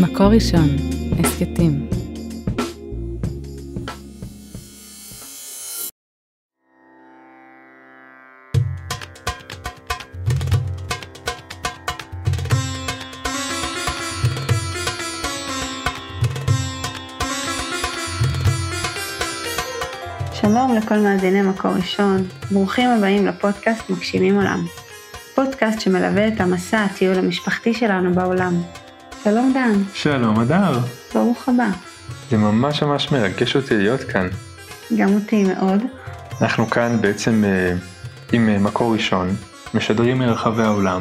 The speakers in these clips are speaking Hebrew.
מקור ראשון, הסכתים. שלום לכל מאזיני מקור ראשון, ברוכים הבאים לפודקאסט מגשימים עולם. פודקאסט שמלווה את המסע הטיול המשפחתי שלנו בעולם. שלום דן, שלום אדר, ברוך הבא. זה ממש ממש מרגש אותי להיות כאן. גם אותי מאוד. אנחנו כאן בעצם אה, עם אה, מקור ראשון, משדרים מרחבי העולם,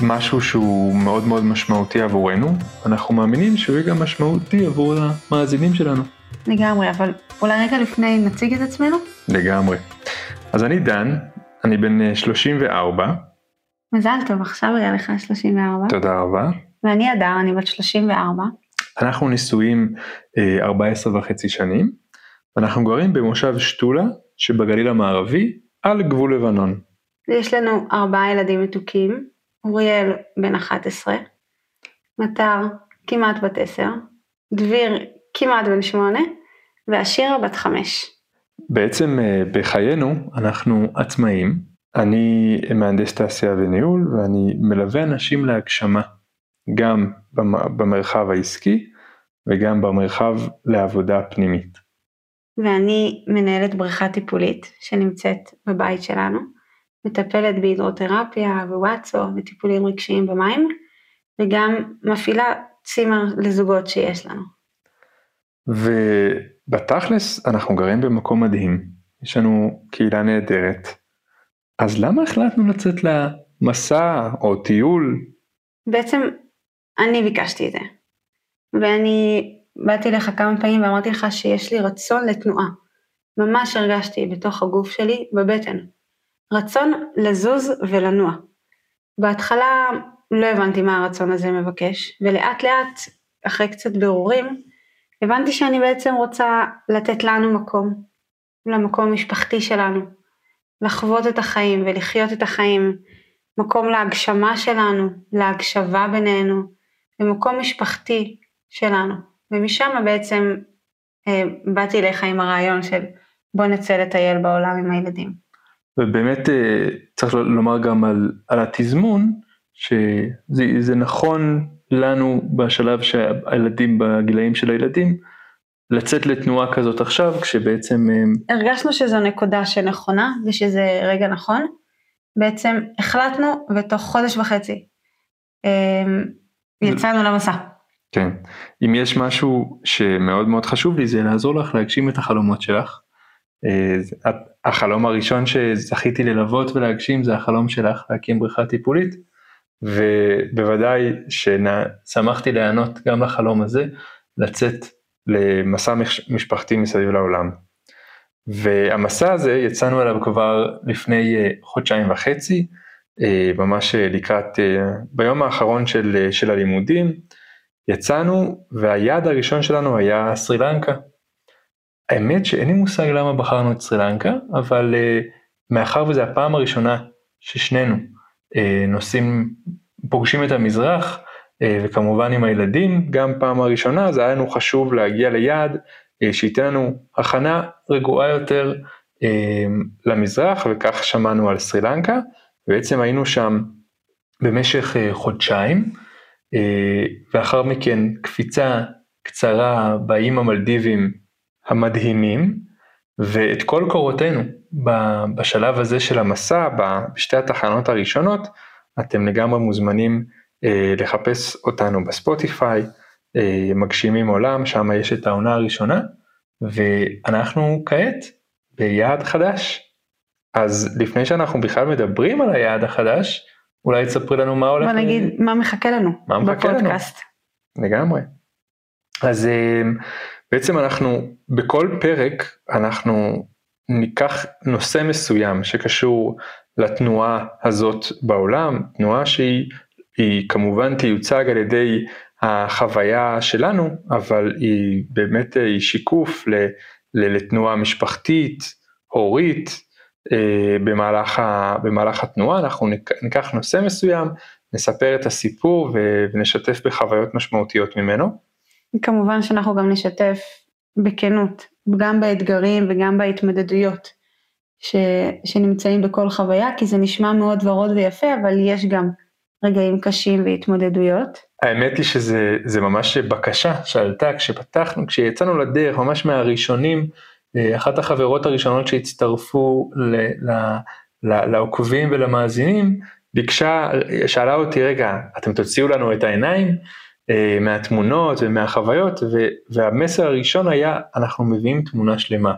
משהו שהוא מאוד מאוד משמעותי עבורנו, אנחנו מאמינים שהוא יהיה גם משמעותי עבור המאזינים שלנו. לגמרי, אבל אולי רגע לפני נציג את עצמנו? לגמרי. אז אני דן, אני בן אה, 34, מזל טוב, עכשיו היה לך 34. תודה רבה. ואני אדר, אני בת 34. אנחנו נשואים אה, 14 וחצי שנים, ואנחנו גרים במושב שתולה שבגליל המערבי, על גבול לבנון. יש לנו ארבעה ילדים מתוקים, אוריאל בן 11, מטר כמעט בת 10, דביר כמעט בן 8, והשירה בת 5. בעצם אה, בחיינו אנחנו עצמאים, אני מהנדס תעשייה וניהול ואני מלווה אנשים להגשמה, גם במ- במרחב העסקי וגם במרחב לעבודה פנימית. ואני מנהלת בריכה טיפולית שנמצאת בבית שלנו, מטפלת בהידרותרפיה ווואטסו וטיפולים רגשיים במים, וגם מפעילה צימר לזוגות שיש לנו. ובתכלס אנחנו גרים במקום מדהים, יש לנו קהילה נהדרת, אז למה החלטנו לצאת למסע או טיול? בעצם אני ביקשתי את זה, ואני באתי אליך כמה פעמים ואמרתי לך שיש לי רצון לתנועה. ממש הרגשתי בתוך הגוף שלי, בבטן, רצון לזוז ולנוע. בהתחלה לא הבנתי מה הרצון הזה מבקש, ולאט לאט, אחרי קצת בירורים, הבנתי שאני בעצם רוצה לתת לנו מקום, למקום המשפחתי שלנו, לחוות את החיים ולחיות את החיים, מקום להגשמה שלנו, להקשבה בינינו, ומקום משפחתי שלנו. ומשם בעצם אה, באתי אליך עם הרעיון של בוא נצא לטייל בעולם עם הילדים. ובאמת אה, צריך לומר גם על, על התזמון, שזה זה נכון לנו בשלב שהילדים, בגילאים של הילדים, לצאת לתנועה כזאת עכשיו, כשבעצם אה, הרגשנו שזו נקודה שנכונה ושזה רגע נכון. בעצם החלטנו ותוך חודש וחצי אה, יצאנו למסע. כן, אם יש משהו שמאוד מאוד חשוב לי זה לעזור לך להגשים את החלומות שלך. אה, החלום הראשון שזכיתי ללוות ולהגשים זה החלום שלך להקים בריכה טיפולית ובוודאי ששמחתי להיענות גם לחלום הזה לצאת למסע מש- משפחתי מסביב לעולם. והמסע הזה יצאנו אליו כבר לפני אה, חודשיים וחצי, ממש אה, לקראת, אה, ביום האחרון של, אה, של הלימודים, יצאנו והיעד הראשון שלנו היה סרי לנקה. האמת שאין לי מושג למה בחרנו את סרי לנקה, אבל מאחר וזו הפעם הראשונה ששנינו נוסעים, פוגשים את המזרח, וכמובן עם הילדים, גם פעם הראשונה, אז היה לנו חשוב להגיע ליעד שייתן לנו הכנה רגועה יותר למזרח, וכך שמענו על סרי לנקה, ובעצם היינו שם במשך uh, חודשיים, אה, ואחר מכן קפיצה קצרה באיים המלדיבים המדהימים, ואת כל קורותינו בשלב הזה של המסע, בשתי התחנות הראשונות, אתם לגמרי מוזמנים אה, לחפש אותנו בספוטיפיי, אה, מגשימים עולם, שם יש את העונה הראשונה, ואנחנו כעת ביעד חדש. אז לפני שאנחנו בכלל מדברים על היעד החדש, אולי תספרי לנו מה הולך... בוא נגיד מה מחכה לנו מה מחכה לנו? בפודקאסט. לגמרי. אז אה, בעצם אנחנו בכל פרק אנחנו ניקח נושא מסוים שקשור לתנועה הזאת בעולם, תנועה שהיא היא כמובן תיוצג על ידי החוויה שלנו, אבל היא באמת אה, היא שיקוף ל, ל, לתנועה משפחתית, הורית, במהלך, ה, במהלך התנועה, אנחנו ניק- ניקח נושא מסוים נספר את הסיפור ונשתף בחוויות משמעותיות ממנו. כמובן שאנחנו גם נשתף בכנות, גם באתגרים וגם בהתמודדויות ש, שנמצאים בכל חוויה, כי זה נשמע מאוד ורוד ויפה, אבל יש גם רגעים קשים והתמודדויות. האמת היא שזה ממש בקשה שעלתה כשפתחנו, כשיצאנו לדרך, ממש מהראשונים, אה, אחת החברות הראשונות שהצטרפו לעוקבים ולמאזינים, ביקשה, שאלה אותי, רגע, אתם תוציאו לנו את העיניים אה, מהתמונות ומהחוויות, והמסר הראשון היה, אנחנו מביאים תמונה שלמה.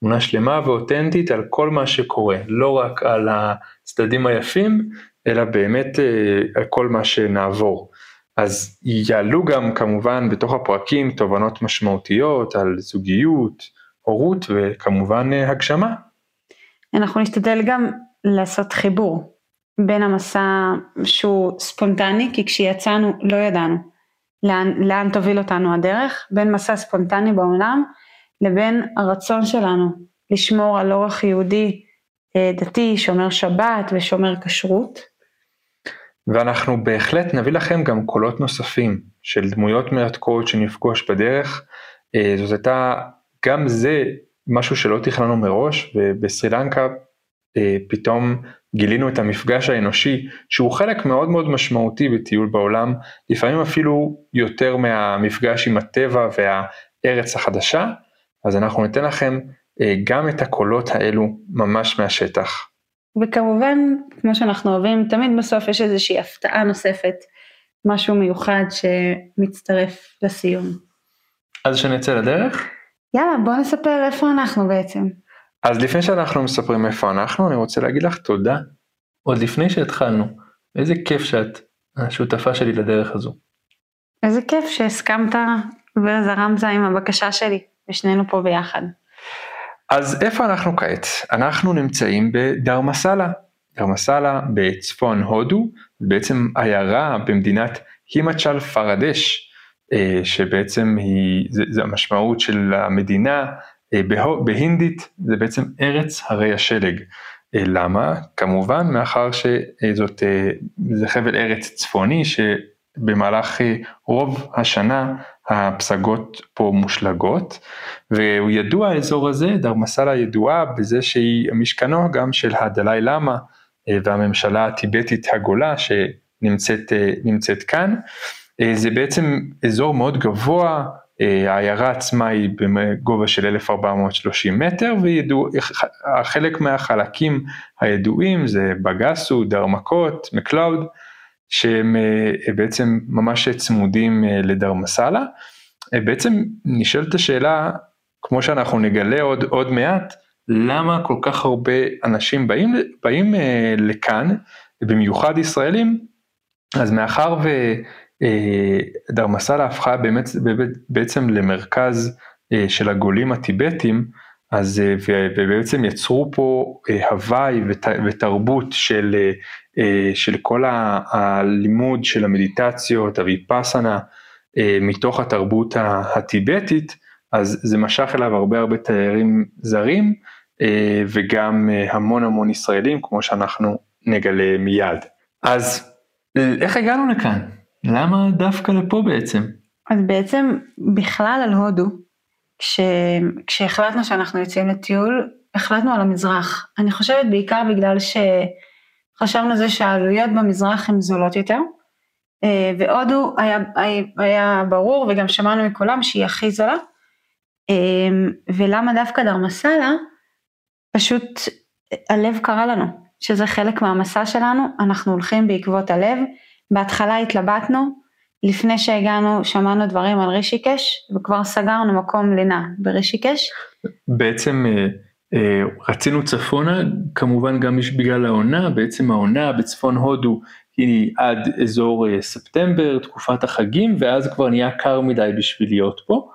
תמונה שלמה ואותנטית על כל מה שקורה, לא רק על הצדדים היפים, אלא באמת אה, על כל מה שנעבור. אז יעלו גם כמובן בתוך הפרקים תובנות משמעותיות על זוגיות, הורות וכמובן אה, הגשמה. אנחנו נשתדל גם לעשות חיבור בין המסע שהוא ספונטני, כי כשיצאנו לא ידענו לאן, לאן תוביל אותנו הדרך, בין מסע ספונטני בעולם לבין הרצון שלנו לשמור על אורח יהודי אה, דתי, שומר שבת ושומר כשרות. ואנחנו בהחלט נביא לכם גם קולות נוספים של דמויות מרתקות שנפגוש בדרך. אה, זאת הייתה, גם זה משהו שלא תכננו מראש, ובסרי לנקה אה, פתאום גילינו את המפגש האנושי, שהוא חלק מאוד מאוד משמעותי בטיול בעולם, לפעמים אפילו יותר מהמפגש עם הטבע והארץ החדשה, אז אנחנו ניתן לכם אה, גם את הקולות האלו ממש מהשטח. וכמובן, כמו שאנחנו אוהבים, תמיד בסוף יש איזושהי הפתעה נוספת, משהו מיוחד שמצטרף לסיום. אז שנצא לדרך? יאללה, בוא נספר איפה אנחנו בעצם. אז לפני שאנחנו מספרים איפה אנחנו, אני רוצה להגיד לך תודה, עוד לפני שהתחלנו. איזה כיף שאת השותפה שלי לדרך הזו. איזה כיף שהסכמת וזרמת עם הבקשה שלי, ושנינו פה ביחד. אז איפה אנחנו כעת? אנחנו נמצאים בדרמסלה. דרמסלה בצפון הודו, בעצם עיירה במדינת הימצ'ל פרדש, שבעצם היא, זה, זה המשמעות של המדינה אה, בהינדית, זה בעצם ארץ הרי השלג. אה, למה? כמובן מאחר שזאת, זה חבל ארץ צפוני שבמהלך רוב השנה הפסגות פה מושלגות, והוא ידוע האזור הזה, דרמסלה ידועה בזה שהיא משכנו גם של הדלאי למה אה, והממשלה הטיבטית הגולה שנמצאת אה, כאן. אה, זה בעצם אזור מאוד גבוה, העיירה עצמה היא בגובה של 1430 מטר, וחלק מהחלקים הידועים זה בגסו, דרמקות, מקלאוד, שהם בעצם ממש צמודים לדרמסלה. בעצם נשאלת השאלה, כמו שאנחנו נגלה עוד, עוד מעט, למה כל כך הרבה אנשים באים, באים אה, לכאן, במיוחד ישראלים, אז מאחר ודרמסלה אה, הפכה באמת, בעצם למרכז אה, של הגולים הטיבטים, אז אה, ובעצם יצרו פה הוואי ותרבות של, של כל הלימוד של המדיטציות, הוויפאסנה, מתוך התרבות הטיבטית, אז זה משך אליו הרבה הרבה תיירים זרים וגם המון המון ישראלים כמו שאנחנו נגלה מיד. אז איך הגענו לכאן? למה דווקא לפה בעצם? אז בעצם בכלל על הודו כש, כשהחלטנו שאנחנו יוצאים לטיול, החלטנו על המזרח. אני חושבת בעיקר בגלל שחשבנו זה שהעלויות במזרח הן זולות יותר, אה, והודו היה, היה, ברור וגם שמענו מכולם שהיא הכי זולה. אה, ולמה דווקא דרמסלה? פשוט הלב קרא לנו, שזה חלק מהמסע שלנו, אנחנו הולכים בעקבות הלב. בהתחלה התלבטנו, לפני שהגענו שמענו דברים על רישיקש וכבר סגרנו מקום לינה ברישיקש. בעצם אה, אה, רצינו צפונה כמובן גם בגלל העונה, בעצם העונה בצפון הודו היא עד אזור אה, ספטמבר, תקופת החגים ואז כבר נהיה קר מדי בשביל להיות פה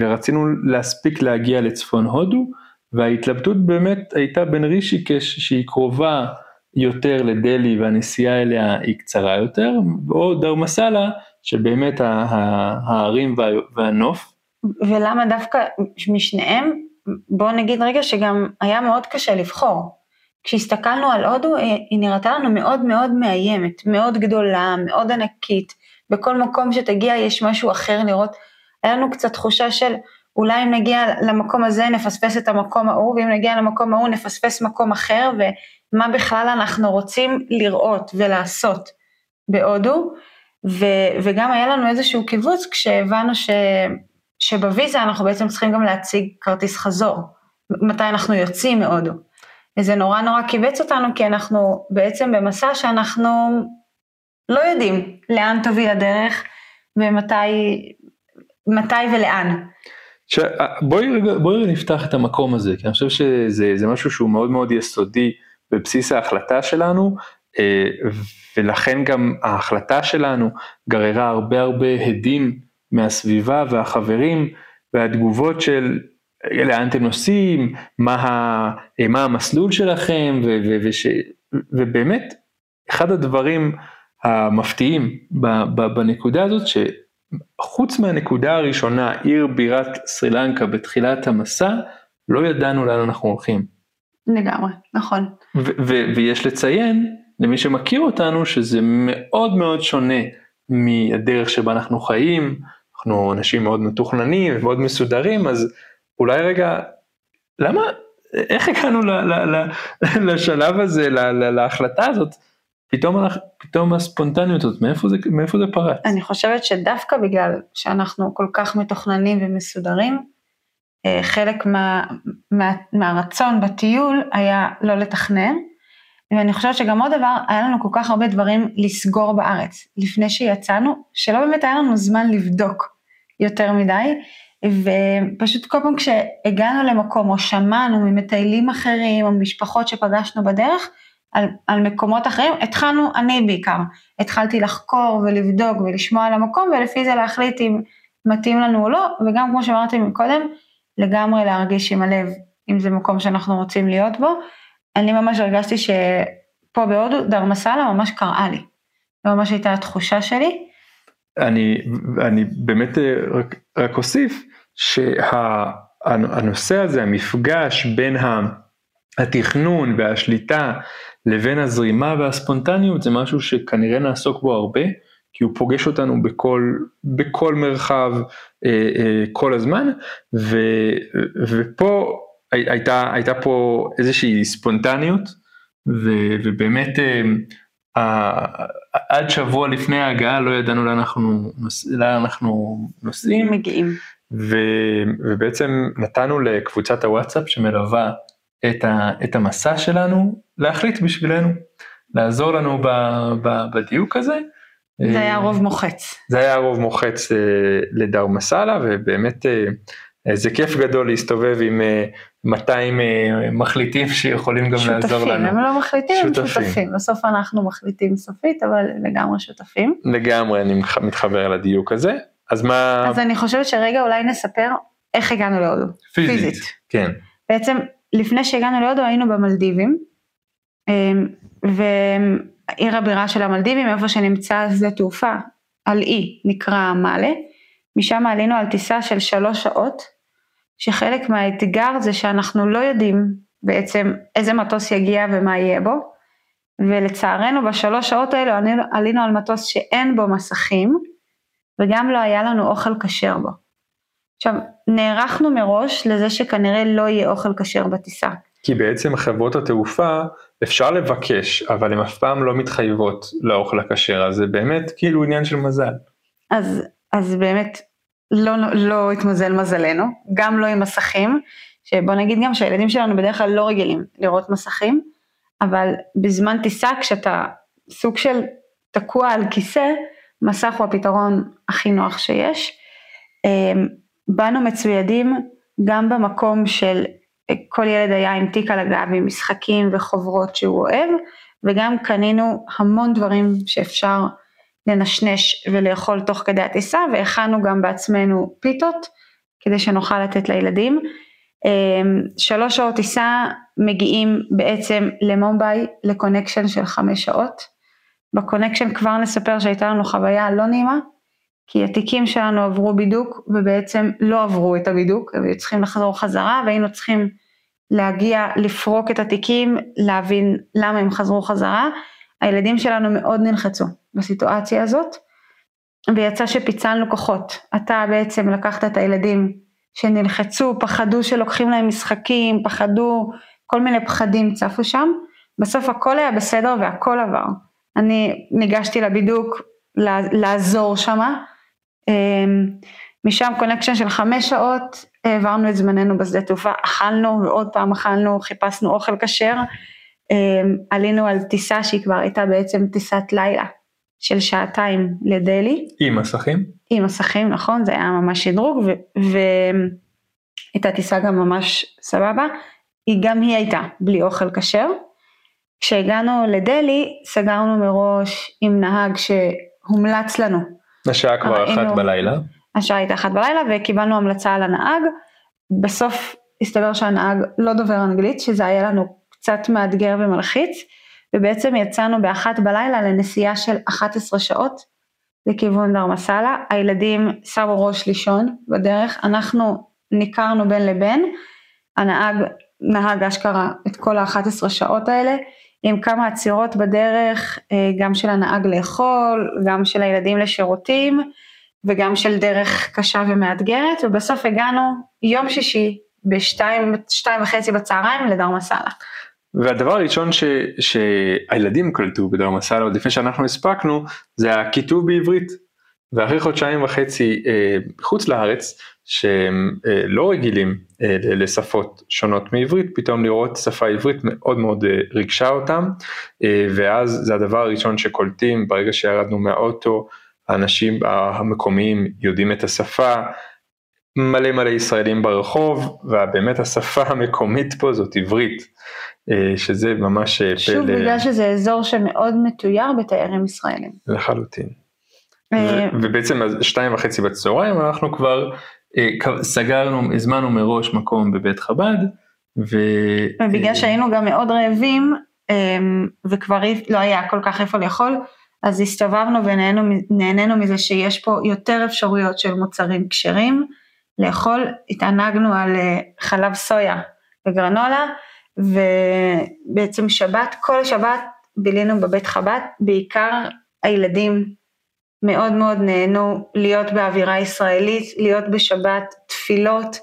ורצינו להספיק להגיע לצפון הודו וההתלבטות באמת הייתה בין רישיקש שהיא קרובה יותר לדלי והנסיעה אליה היא קצרה יותר, או דרמסלה שבאמת ההרים והנוף. ולמה דווקא משניהם, בוא נגיד רגע שגם היה מאוד קשה לבחור. כשהסתכלנו על הודו, היא, היא נראתה לנו מאוד מאוד מאיימת, מאוד גדולה, מאוד ענקית. בכל מקום שתגיע יש משהו אחר לראות. היה לנו קצת תחושה של אולי אם נגיע למקום הזה נפספס את המקום ההוא, ואם נגיע למקום ההוא נפספס מקום אחר, ומה בכלל אנחנו רוצים לראות ולעשות בהודו. ו, וגם היה לנו איזשהו קיבוץ כשהבנו ש, שבוויזה אנחנו בעצם צריכים גם להציג כרטיס חזור, מתי אנחנו יוצאים מהודו. וזה נורא נורא קיבץ אותנו, כי אנחנו בעצם במסע שאנחנו לא יודעים לאן תוביל הדרך ומתי מתי ולאן. בואי רגע נפתח את המקום הזה, כי אני חושב שזה משהו שהוא מאוד מאוד יסודי בבסיס ההחלטה שלנו, אה, ולכן גם ההחלטה שלנו גררה הרבה הרבה הדים מהסביבה והחברים והתגובות של לאן אתם נוסעים, מה, ה, מה המסלול שלכם, ו, ו, וש, ובאמת אחד הדברים המפתיעים בנקודה הזאת, שחוץ מהנקודה הראשונה, עיר בירת סרי לנקה בתחילת המסע, לא ידענו לאן אנחנו הולכים. לגמרי, נכון. ויש לציין, למי שמכיר אותנו, שזה מאוד מאוד שונה מהדרך שבה אנחנו חיים, אנחנו אנשים מאוד מתוכננים ומאוד מסודרים, אז אולי רגע, למה, איך הגענו ל, ל, ל, לשלב הזה, ל, ל, להחלטה הזאת, פתאום, פתאום הספונטניות הזאת, מאיפה זה, מאיפה זה פרץ? אני חושבת שדווקא בגלל שאנחנו כל כך מתוכננים ומסודרים, חלק מה, מה, מהרצון בטיול היה לא לתכנן, ואני חושבת שגם עוד דבר, היה לנו כל כך הרבה דברים לסגור בארץ, לפני שיצאנו, שלא באמת היה לנו זמן לבדוק יותר מדי, ופשוט כל פעם כשהגענו למקום או שמענו ממטיילים אחרים או משפחות שפגשנו בדרך, על, על מקומות אחרים, התחלנו, אני בעיקר, התחלתי לחקור ולבדוק ולשמוע על המקום ולפי זה להחליט אם מתאים לנו או לא, וגם כמו שאמרתי מקודם, לגמרי להרגיש עם הלב אם זה מקום שאנחנו רוצים להיות בו. אני ממש הרגשתי שפה בהודו דרמסלה ממש קראה לי, זו ממש הייתה התחושה שלי. אני, אני באמת אה, רק, רק אוסיף שהנושא הזה, המפגש בין התכנון והשליטה לבין הזרימה והספונטניות זה משהו שכנראה נעסוק בו הרבה, כי הוא פוגש אותנו בכל, בכל מרחב כל הזמן, ו, ופה הייתה, הייתה פה איזושהי ספונטניות, ו, ובאמת אה, עד שבוע לפני ההגעה לא ידענו לאן אנחנו, לאן אנחנו נוסעים. מגיעים. ו, ובעצם נתנו לקבוצת הוואטסאפ שמלווה את, ה, את המסע שלנו להחליט בשבילנו, לעזור לנו ב, ב, בדיוק הזה. זה היה רוב מוחץ. זה היה רוב מוחץ אה, לדר מסאלה ובאמת אה, זה כיף גדול להסתובב עם 200 אה, מחליטים שיכולים גם שותפים, לעזור לנו. שותפים, הם לא מחליטים, שותפים. הם שותפים. בסוף אנחנו מחליטים סופית, אבל לגמרי שותפים. לגמרי, אני מתחבר לדיוק הזה. אז מה... אז אני חושבת שרגע אולי נספר איך הגענו להודו. פיזית. פיזית. כן. בעצם לפני שהגענו להודו היינו במלדיבים, אמ, ועיר הבירה של המלדיבים, איפה שנמצא שדה תעופה, על אי, נקרא מאלה. משם עלינו על טיסה של שלוש שעות, שחלק מהאתגר זה שאנחנו לא יודעים בעצם איזה מטוס יגיע ומה יהיה בו, ולצערנו בשלוש שעות האלו עלינו, עלינו על מטוס שאין בו מסכים, וגם לא היה לנו אוכל כשר בו. עכשיו, נערכנו מראש לזה שכנראה לא יהיה אוכל כשר בטיסה. כי בעצם חברות התעופה אפשר לבקש, אבל הן אף פעם לא מתחייבות לאוכל הכשר, אז זה באמת כאילו עניין של מזל. אז, אז באמת לא, לא התמזל מזלנו, גם לא עם מסכים, שבוא נגיד גם שהילדים שלנו בדרך כלל לא רגילים לראות מסכים, אבל בזמן טיסה כשאתה סוג של תקוע על כיסא, מסך הוא הפתרון הכי נוח שיש. אמ, באנו מצוידים גם במקום של כל ילד היה עם תיק על הגב עם משחקים וחוברות שהוא אוהב, וגם קנינו המון דברים שאפשר לנשנש ולאכול תוך כדי הטיסה, והכנו גם בעצמנו פיתות כדי שנוכל לתת לילדים. אמ, שלוש שעות טיסה מגיעים בעצם למומביי ל connection של חמש שעות. ב connection כבר נספר שהייתה לנו חוויה לא נעימה, כי התיקים שלנו עברו בידוק ובעצם לא עברו את הבידוק, הם היו צריכים לחזור חזרה והיינו צריכים להגיע, לפרוק את התיקים, להבין למה הם חזרו חזרה. הילדים שלנו מאוד נלחצו בסיטואציה הזאת, ויצא שפיצלנו כוחות. אתה בעצם לקחת את הילדים שנלחצו, פחדו שלוקחים להם משחקים, פחדו, כל מיני פחדים צפו שם, בסוף הכל היה בסדר והכל עבר. אני ניגשתי לבידוק לעזור שמה, אמ, משם קונקשן של חמש שעות, העברנו את זמננו בשדה תעופה, אכלנו ועוד פעם אכלנו, חיפשנו אוכל כשר, אמ, עלינו על טיסה שהיא כבר הייתה בעצם טיסת לילה של שעתיים לדלהי. עם מסכים? עם מסכים, נכון, זה היה ממש שדרוג, והייתה טיסה גם ממש סבבה, היא גם היא הייתה בלי אוכל כשר. כשהגענו לדלהי, סגרנו מראש עם נהג שהומלץ לנו. השעה כבר אחת בלילה. השעה הייתה אחת בלילה וקיבלנו המלצה על הנהג. בסוף הסתבר שהנהג לא דובר אנגלית, שזה היה לנו קצת מאתגר ומלחיץ, ובעצם יצאנו באחת בלילה לנסיעה של 11 שעות לכיוון דרמסלה. הילדים שמו ראש לישון בדרך, אנחנו ניכרנו בין לבין, הנהג נהג אשכרה את כל ה-11 שעות האלה, עם כמה עצירות בדרך, אה, גם של הנהג לאכול, גם של הילדים לשירותים, וגם של דרך קשה ומאתגרת, ובסוף הגענו יום שישי בשתיים, שתיים וחצי בצהריים לדרמסלה. והדבר הראשון ש, שהילדים קלטו בדרמסלה עוד לפני שאנחנו הספקנו, זה הכיתוב בעברית. ואחרי חודשיים וחצי אה, חוץ לארץ, שהם אה, לא רגילים אה, לשפות שונות מעברית, פתאום לראות שפה עברית מאוד מאוד אה, ריגשה אותם, אה, ואז זה הדבר הראשון שקולטים ברגע שירדנו מהאוטו, האנשים המקומיים יודעים את השפה, מלא מלא ישראלים ברחוב, ובאמת השפה המקומית פה זאת עברית, אה, שזה ממש אה, שוב פלא. בגלל שזה אזור שמאוד מתויר בתיירים ישראלים. לחלוטין. אה, ובעצם שתיים וחצי בצהריים אנחנו כבר סגרנו, הזמנו מראש מקום בבית חב"ד. ו... ובגלל שהיינו גם מאוד רעבים וכבר לא היה כל כך איפה לאכול, אז הסתובבנו ונהנינו מזה שיש פה יותר אפשרויות של מוצרים כשרים. לאכול, התענגנו על אה, חלב סויה וגרנולה, ובעצם שבת, כל שבת בילינו בבית חב"ד, בעיקר הילדים מאוד מאוד נהנו להיות באווירה ישראלית, להיות בשבת תפילות,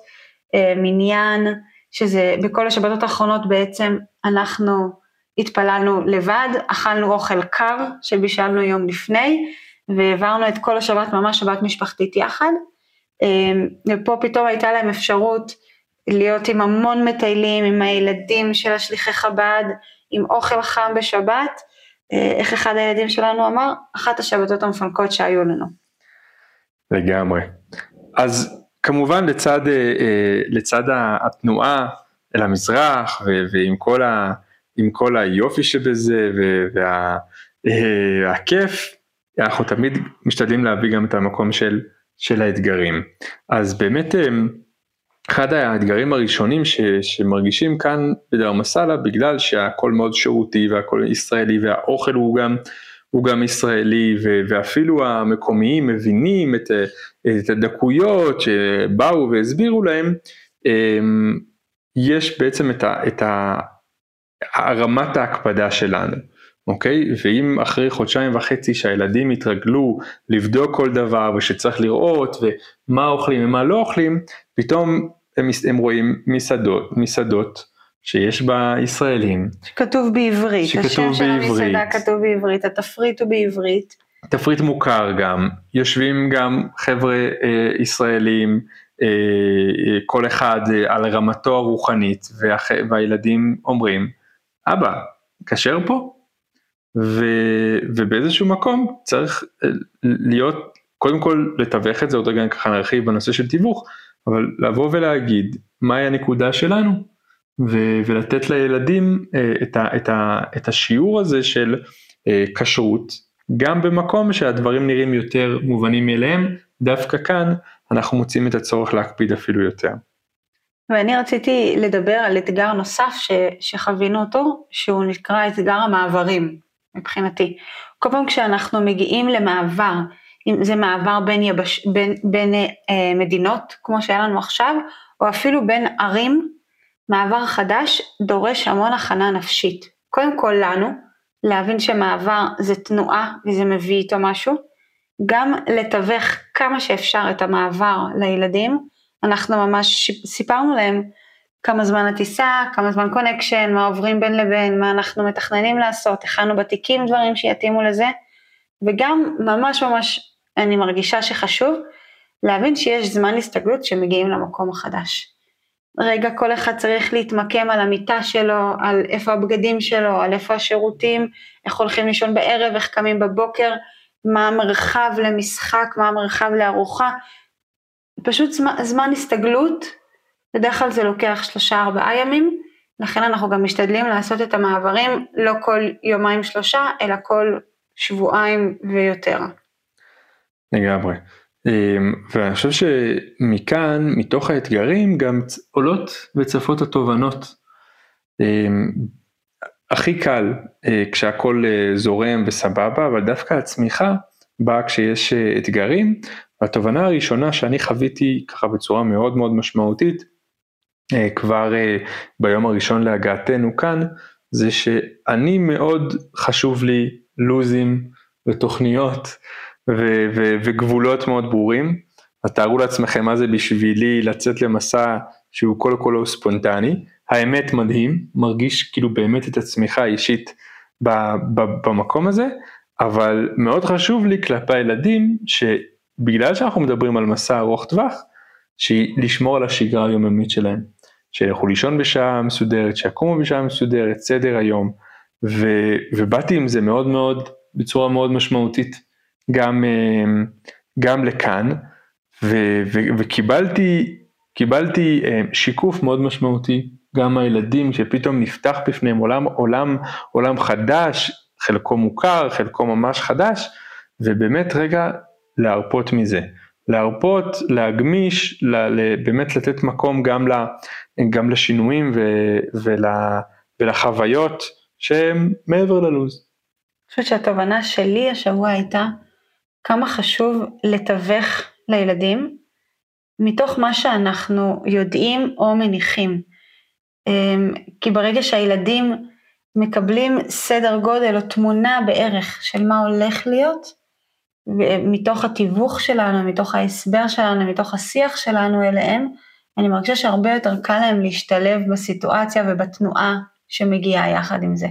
אה, מניין, שזה בכל השבתות האחרונות בעצם אנחנו התפללנו לבד, אכלנו אוכל קר שבישלנו יום לפני, והעברנו את כל השבת ממש שבת משפחתית יחד. אמ, ופה פתאום הייתה להם אפשרות להיות עם המון מטיילים, עם הילדים של השליחי חב"ד, עם אוכל חם בשבת. אה, איך אחד הילדים שלנו אמר? אחת השבתות המפנקות שהיו לנו. לגמרי. אז כמובן לצד, אה, אה, לצד התנועה אל המזרח ועם כל ה... עם כל היופי שבזה והכיף, אה, אנחנו תמיד משתדלים להביא גם את המקום של, של האתגרים. אז באמת אה, אחד האתגרים הראשונים ש, שמרגישים כאן בדרמסלה בגלל שהכל מאוד שירותי והכל ישראלי והאוכל הוא גם, הוא גם ישראלי ו, ואפילו המקומיים מבינים את, את הדקויות שבאו והסבירו להם, אה, יש בעצם את, ה, את, ה, רמת ההקפדה שלנו, אוקיי? ואם אחרי חודשיים וחצי שהילדים יתרגלו לבדוק כל דבר ושצריך לראות ומה אוכלים ומה לא אוכלים, פתאום הם, הם רואים מסעדות, מסעדות שיש בה ישראלים. שכתוב בעברית, שכתוב השם בעברית. של המסעדה כתוב בעברית, התפריט הוא בעברית. תפריט מוכר גם, יושבים גם חבר'ה אה, ישראלים, אה, אה, כל אחד אה, על רמתו הרוחנית, והח, והילדים אומרים, אבא, כשר פה? ו, ובאיזשהו מקום צריך אה, להיות, קודם כל לתווך את זה, עוד רגע ככה נרחיב בנושא של תיווך, אבל לבוא ולהגיד מהי הנקודה שלנו, ו, ולתת לילדים אה, את, ה, את, ה, את השיעור הזה של אה, כשרות, גם במקום שהדברים נראים יותר מובנים מאליהם, דווקא כאן אנחנו מוצאים את הצורך להקפיד אפילו יותר. ואני רציתי לדבר על אתגר נוסף ש, שחווינו אותו, שהוא נקרא אתגר המעברים, מבחינתי. כל פעם כשאנחנו מגיעים למעבר, אם זה מעבר בין, יבש, בין, בין אה, מדינות, כמו שהיה לנו עכשיו, או אפילו בין ערים, מעבר חדש דורש המון הכנה נפשית. קודם כל לנו, להבין שמעבר זה תנועה וזה מביא איתו משהו, גם לתווך כמה שאפשר את המעבר לילדים, אנחנו ממש סיפרנו להם כמה זמן הטיסה, כמה זמן קונקשן, מה עוברים בין לבין, מה אנחנו מתכננים לעשות, הכנו בתיקים דברים שיתאימו לזה, וגם ממש ממש אני מרגישה שחשוב להבין שיש זמן הסתגלות שמגיעים למקום החדש. רגע כל אחד צריך להתמקם על המיטה שלו, על איפה הבגדים שלו, על איפה השירותים, איך הולכים לישון בערב, איך קמים בבוקר, מה המרחב למשחק, מה המרחב לארוחה. פשוט זמן, זמן הסתגלות, בדרך כלל זה לוקח שלושה ארבעה ימים, לכן אנחנו גם משתדלים לעשות את המעברים לא כל יומיים שלושה, אלא כל שבועיים ויותר. לגמרי. אמ, ואני חושב שמכאן, מתוך האתגרים, גם עולות וצפות התובנות. אמ, הכי קל אה, כשהכול אה, זורם וסבבה, אבל דווקא הצמיחה באה כשיש אה, אתגרים. והתובנה הראשונה שאני חוויתי ככה בצורה מאוד מאוד משמעותית, כבר ביום הראשון להגעתנו כאן, זה שאני מאוד חשוב לי לוזים ותוכניות ו- ו- וגבולות מאוד ברורים. אז תארו לעצמכם מה זה בשבילי לצאת למסע שהוא כל כולו ספונטני. האמת מדהים, מרגיש כאילו באמת את הצמיחה האישית ב- ב- במקום הזה, אבל מאוד חשוב לי כלפי הילדים שבגלל שאנחנו מדברים על מסע ארוך טווח, לשמור על השגרה היומיומית שלהם. שילכו לישון בשעה מסודרת, שיקומו בשעה מסודרת, סדר היום, ו- ובאתי עם זה מאוד מאוד, בצורה מאוד משמעותית. גם, אה, גם לכאן, ו, ו, וקיבלתי קיבלתי אה, שיקוף מאוד משמעותי, גם מהילדים שפתאום נפתח בפניהם עולם, עולם, עולם חדש, חלקו מוכר, חלקו ממש חדש, ובאמת רגע להרפות מזה. להרפות, להגמיש, ל, באמת לתת מקום גם, ל, גם לשינויים ו, ול, ולחוויות שהם מעבר ללו"ז. אני חושבת שהתובנה שלי השבוע הייתה כמה חשוב לתווך לילדים מתוך מה שאנחנו יודעים או מניחים. אמ, כי ברגע שהילדים מקבלים סדר גודל או תמונה בערך של מה הולך להיות, מתוך התיווך שלנו, מתוך ההסבר שלנו, מתוך השיח שלנו אליהם, אני מרגישה שהרבה יותר קל להם להשתלב בסיטואציה ובתנועה שמגיעה יחד עם זה.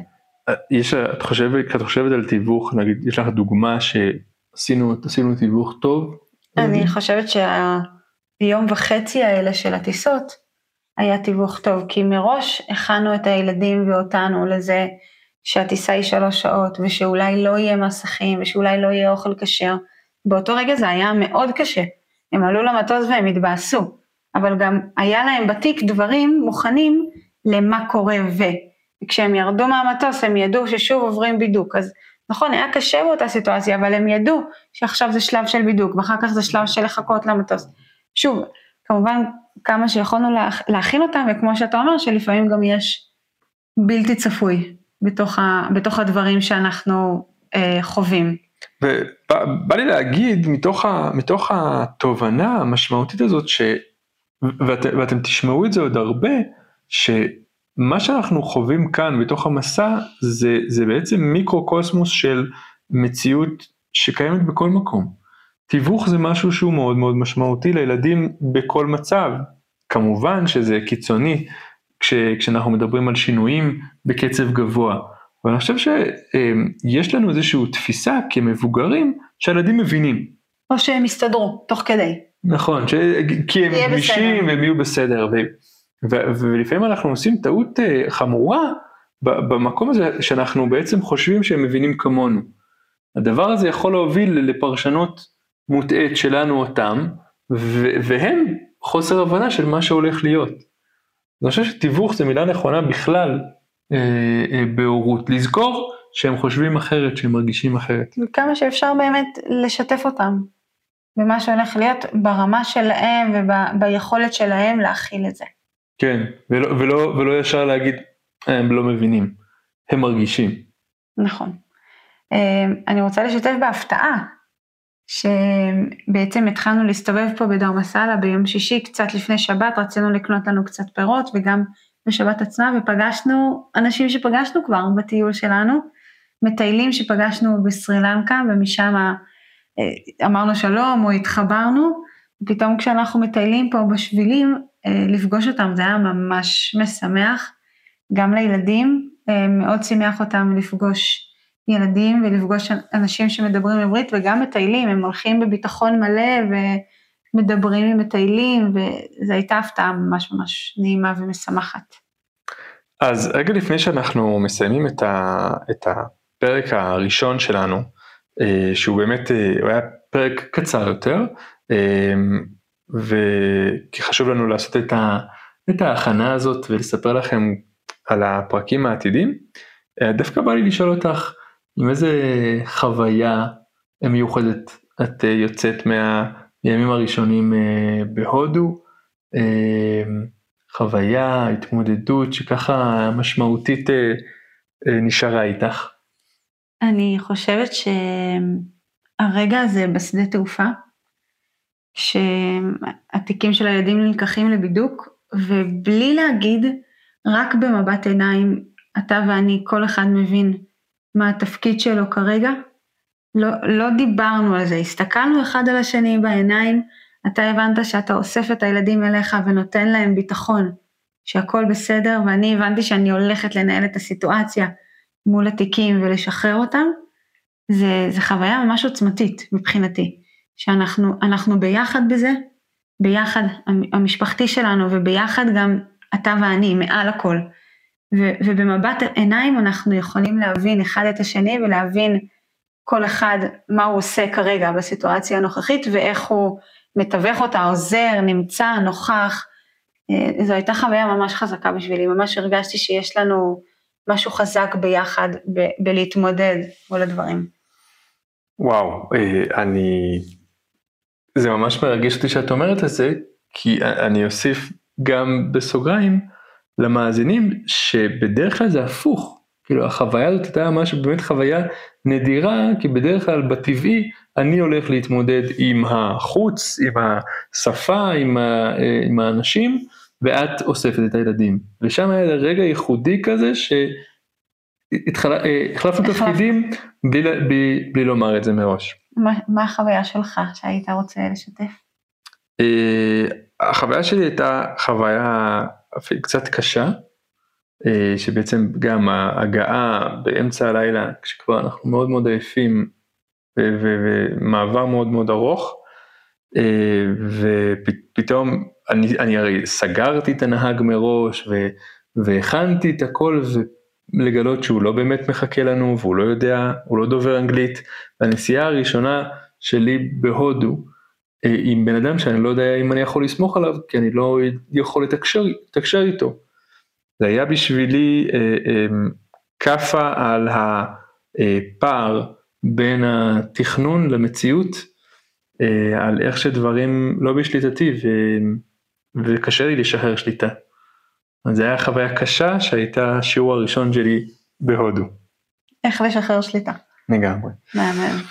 יש, את חושבת, את חושבת על תיווך, נגיד, יש לך דוגמה ש... עשינו, עשינו תיווך טוב? אני חושבת שהיום וחצי האלה של הטיסות היה תיווך טוב, כי מראש הכנו את הילדים ואותנו לזה שהטיסה היא שלוש שעות, ושאולי לא יהיה מסכים, ושאולי לא יהיה אוכל כשר. באותו רגע זה היה מאוד קשה. הם עלו למטוס והם התבאסו, אבל גם היה להם בתיק דברים מוכנים למה קורה ו... וכשהם ירדו מהמטוס הם ידעו ששוב עוברים בידוק, אז נכון, היה קשה באותה סיטואציה, אבל הם ידעו שעכשיו זה שלב של בידוק, ואחר כך זה שלב של לחכות למטוס. שוב, כמובן כמה שיכולנו להכין אותם, וכמו שאתה אומר, שלפעמים גם יש בלתי צפוי בתוך, ה, בתוך הדברים שאנחנו אה, חווים. ובא לי להגיד, מתוך, ה, מתוך התובנה המשמעותית הזאת, ש, ואת, ואתם תשמעו את זה עוד הרבה, ש... מה שאנחנו חווים כאן בתוך המסע זה, זה בעצם מיקרו-קוסמוס של מציאות שקיימת בכל מקום. תיווך זה משהו שהוא מאוד מאוד משמעותי לילדים בכל מצב. כמובן שזה קיצוני כש, כשאנחנו מדברים על שינויים בקצב גבוה. אבל אני חושב שיש לנו איזושהי תפיסה כמבוגרים שהילדים מבינים. או שהם יסתדרו תוך כדי. נכון, ש... כי הם גמישים והם יהיו בסדר. ו... ולפעמים אנחנו עושים טעות אה, חמורה במקום הזה שאנחנו בעצם חושבים שהם מבינים כמונו. הדבר הזה יכול להוביל לפרשנות מוטעית שלנו אותם, והם חוסר הבנה של מה שהולך להיות. אני חושב שתיווך זה מילה נכונה בכלל אה, אה, בהורות, לזכור שהם חושבים אחרת, שהם מרגישים אחרת. כמה שאפשר באמת לשתף אותם במה שהולך להיות ברמה שלהם וביכולת שלהם להכיל את זה. כן, ולא, ולא, ולא ישר להגיד, הם לא מבינים, הם מרגישים. נכון. אמ, אני רוצה לשתף בהפתעה, שבעצם התחלנו להסתובב פה בדרמסלה ביום שישי, קצת לפני שבת, רצינו לקנות לנו קצת פירות וגם בשבת עצמה ופגשנו אנשים שפגשנו כבר בטיול שלנו, מטיילים שפגשנו בסרי לנקה ומשם אה, אמרנו שלום או התחברנו, ופתאום כשאנחנו מטיילים פה בשבילים, אה, לפגוש אותם זה היה ממש משמח, גם לילדים, אה, מאוד שימח אותם לפגוש ילדים ולפגוש אנשים שמדברים עברית וגם מטיילים, הם הולכים בביטחון מלא ומדברים עם מטיילים וזו הייתה הפתעה ממש ממש נעימה ומשמחת. אז רגע לפני שאנחנו מסיימים את, ה, את הפרק הראשון שלנו, אה, שהוא באמת, אה, הוא היה פרק קצר יותר, אה, וכי חשוב לנו לעשות את, ה, את ההכנה הזאת ולספר לכם על הפרקים העתידים, דווקא בא לי לשאול אותך, עם איזה חוויה מיוחדת את יוצאת מהימים הראשונים בהודו, חוויה, התמודדות שככה משמעותית נשארה איתך? אני חושבת שהרגע הזה בשדה תעופה, שהתיקים של הילדים נלקחים לבידוק, ובלי להגיד, רק במבט עיניים, אתה ואני, כל אחד מבין מה התפקיד שלו כרגע. לא, לא דיברנו על זה, הסתכלנו אחד על השני בעיניים, אתה הבנת שאתה אוסף את הילדים אליך ונותן להם ביטחון, שהכל בסדר, ואני הבנתי שאני הולכת לנהל את הסיטואציה מול התיקים ולשחרר אותם, זה, זה חוויה ממש עוצמתית מבחינתי, שאנחנו ביחד בזה, ביחד המשפחתי שלנו וביחד גם אתה ואני, מעל הכל. ו, ובמבט עיניים אנחנו יכולים להבין אחד את השני ולהבין כל אחד מה הוא עושה כרגע בסיטואציה הנוכחית ואיך הוא מתווך אותה, עוזר, נמצא, נוכח. אה, זו הייתה חוויה ממש חזקה בשבילי, ממש הרגשתי שיש לנו משהו חזק ביחד ב- בלהתמודד מול הדברים. וואו, אה, אני... זה ממש מרגש אותי שאת אומרת את זה, כי אני אוסיף גם בסוגריים למאזינים, שבדרך כלל זה הפוך. כאילו החוויה הזאת הייתה ממש באמת חוויה נדירה, כי בדרך כלל בטבעי אני הולך להתמודד עם החוץ, עם השפה, עם, ה, אה, עם האנשים, ואת אוספת את הילדים. ושם היה רגע ייחודי כזה שהחלפנו תפקידים בלי, בלי, בלי לומר את זה מראש. מה, מה החוויה שלך שהיית רוצה לשתף? אה, החוויה שלי הייתה חוויה קצת קשה, אה, שבעצם גם ההגעה באמצע הלילה, כשכבר אנחנו מאוד מאוד עייפים ומעבר מאוד מאוד ארוך, אה, ופתאום אני, אני הרי סגרתי את הנהג מראש ו, והכנתי את הכל ולגלות שהוא לא באמת מחכה לנו והוא לא יודע, הוא לא דובר אנגלית. והנסיעה הראשונה שלי בהודו עם בן אדם שאני לא יודע אם אני יכול לסמוך עליו כי אני לא יכול לתקשר, לתקשר איתו. זה היה בשבילי אה, אה, כאפה על הפער בין התכנון למציאות, אה, על איך שדברים לא בשליטתי ו, וקשה לי לשחרר שליטה. אז זו הייתה חוויה קשה שהייתה השיעור הראשון שלי בהודו. איך לשחרר שליטה. לגמרי. מהמם.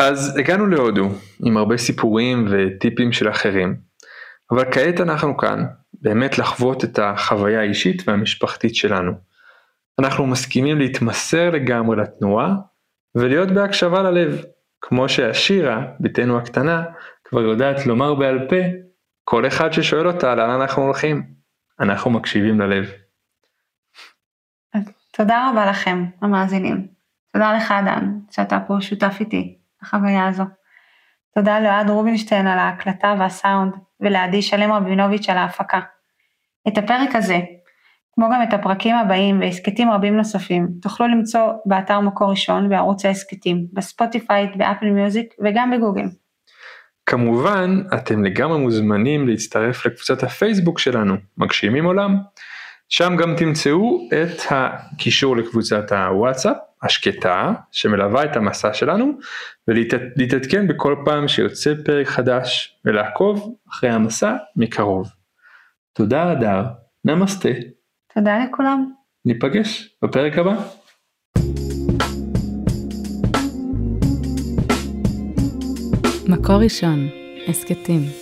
אז הגענו להודו עם הרבה סיפורים וטיפים של אחרים, אבל כעת אנחנו כאן באמת לחוות את החוויה האישית והמשפחתית שלנו. אנחנו מסכימים להתמסר לגמרי לתנועה ולהיות בהקשבה ללב, כמו שהשירה, בתנו הקטנה, כבר יודעת לומר בעל פה, כל אחד ששואל אותה לאן אנחנו הולכים, אנחנו מקשיבים ללב. תודה רבה לכם, המאזינים. תודה לך, דן, שאתה פה שותף איתי בחוויה הזו. תודה לאוהד רובינשטיין על ההקלטה והסאונד, ולעדי שלם רבינוביץ' על ההפקה. את הפרק הזה, כמו גם את הפרקים הבאים והסכתים רבים נוספים, תוכלו למצוא באתר מקור ראשון בערוץ ההסכתים, בספוטיפיי, באפל מיוזיק וגם בגוגל. כמובן, אתם לגמרי מוזמנים להצטרף לקבוצת הפייסבוק שלנו, מגשימים עולם. שם גם תמצאו את הקישור לקבוצת הוואטסאפ השקטה שמלווה את המסע שלנו ולהתעדכן בכל פעם שיוצא פרק חדש ולעקוב אחרי המסע מקרוב. תודה אדר, נמסטה. תודה לכולם. ניפגש בפרק הבא. מקור ראשון, הסכתים.